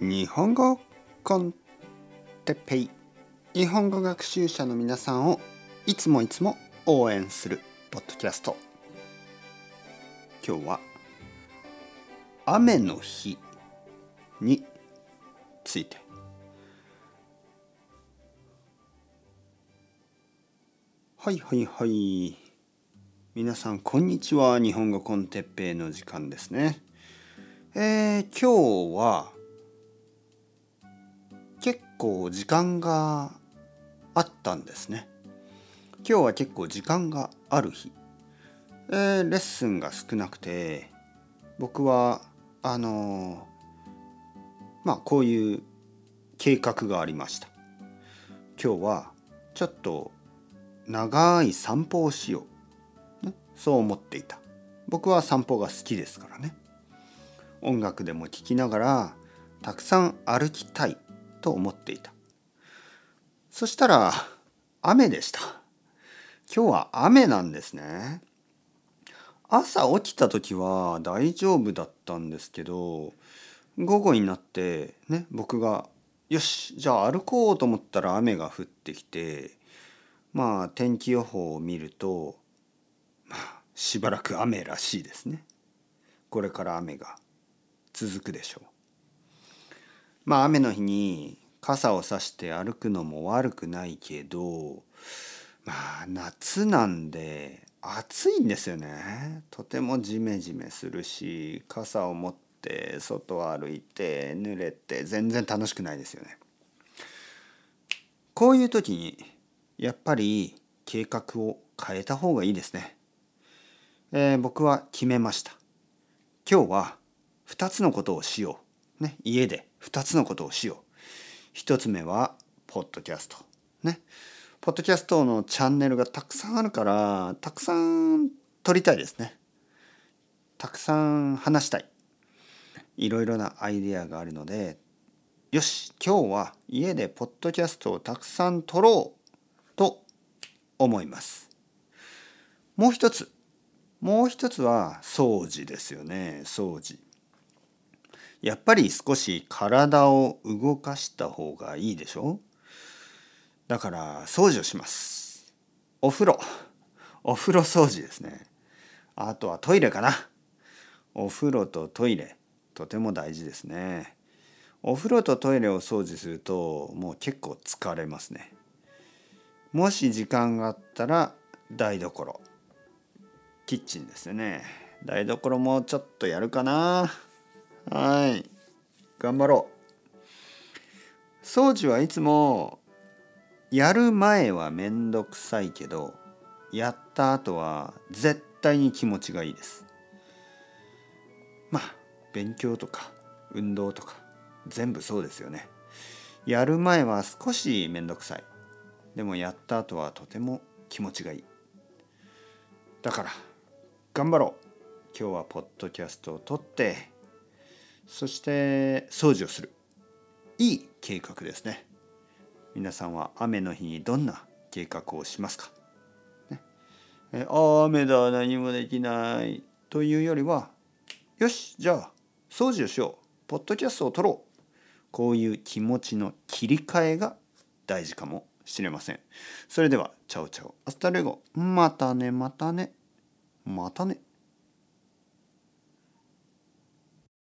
日本語コンテッペイ。日本語学習者の皆さんをいつもいつも応援するポッドキャスト。今日は雨の日について。はいはいはい。皆さんこんにちは。日本語コンテッペイの時間ですね。えー、今日は構時間があったんですね。今日は結構時間がある日、えー、レッスンが少なくて僕はあのー、まあこういう計画がありました。今日はちょっと長い散歩をしよう、ね、そう思っていた。僕は散歩が好きですからね。音楽でも聴きながらたくさん歩きたい。と思っていた。そしたら雨でした。今日は雨なんですね。朝起きた時は大丈夫だったんですけど午後になってね僕がよしじゃあ歩こうと思ったら雨が降ってきてまあ天気予報を見るとまあしばらく雨らしいですね。これから雨が続くでしょう。まあ雨の日に傘をさして歩くのも悪くないけどまあ夏なんで暑いんですよね。とてもジメジメするし傘を持って外を歩いて濡れて全然楽しくないですよね。こういう時にやっぱり計画を変えた方がいいですね、えー、僕は決めました。今日は2つのことをしよう、ね、家で2つのことをしよう。1つ目はポッドキャスト。ね。ポッドキャストのチャンネルがたくさんあるからたくさん撮りたいですね。たくさん話したい。いろいろなアイデアがあるのでよし今日は家でポッドキャストをたくさん撮ろうと思います。もう一つ。もう一つは掃除ですよね。掃除。やっぱり少し体を動かした方がいいでしょ？だから掃除をします。お風呂。お風呂掃除ですね。あとはトイレかな。お風呂とトイレ。とても大事ですね。お風呂とトイレを掃除するともう結構疲れますね。もし時間があったら台所。キッチンですね。台所もちょっとやるかな。はい頑張ろう。掃除はいつもやる前はめんどくさいけどやった後は絶対に気持ちがいいです。まあ勉強とか運動とか全部そうですよね。やる前は少しめんどくさい。でもやった後はとても気持ちがいい。だから頑張ろう。今日はポッドキャストを撮ってそして掃除をする。いい計画ですね。皆さんは雨の日にどんな計画をしますか、ね、え雨だ何もできない。というよりはよしじゃあ掃除をしよう。ポッドキャストを撮ろう。こういう気持ちの切り替えが大事かもしれません。それでは chao chao hasta luego。またねまたね。またね。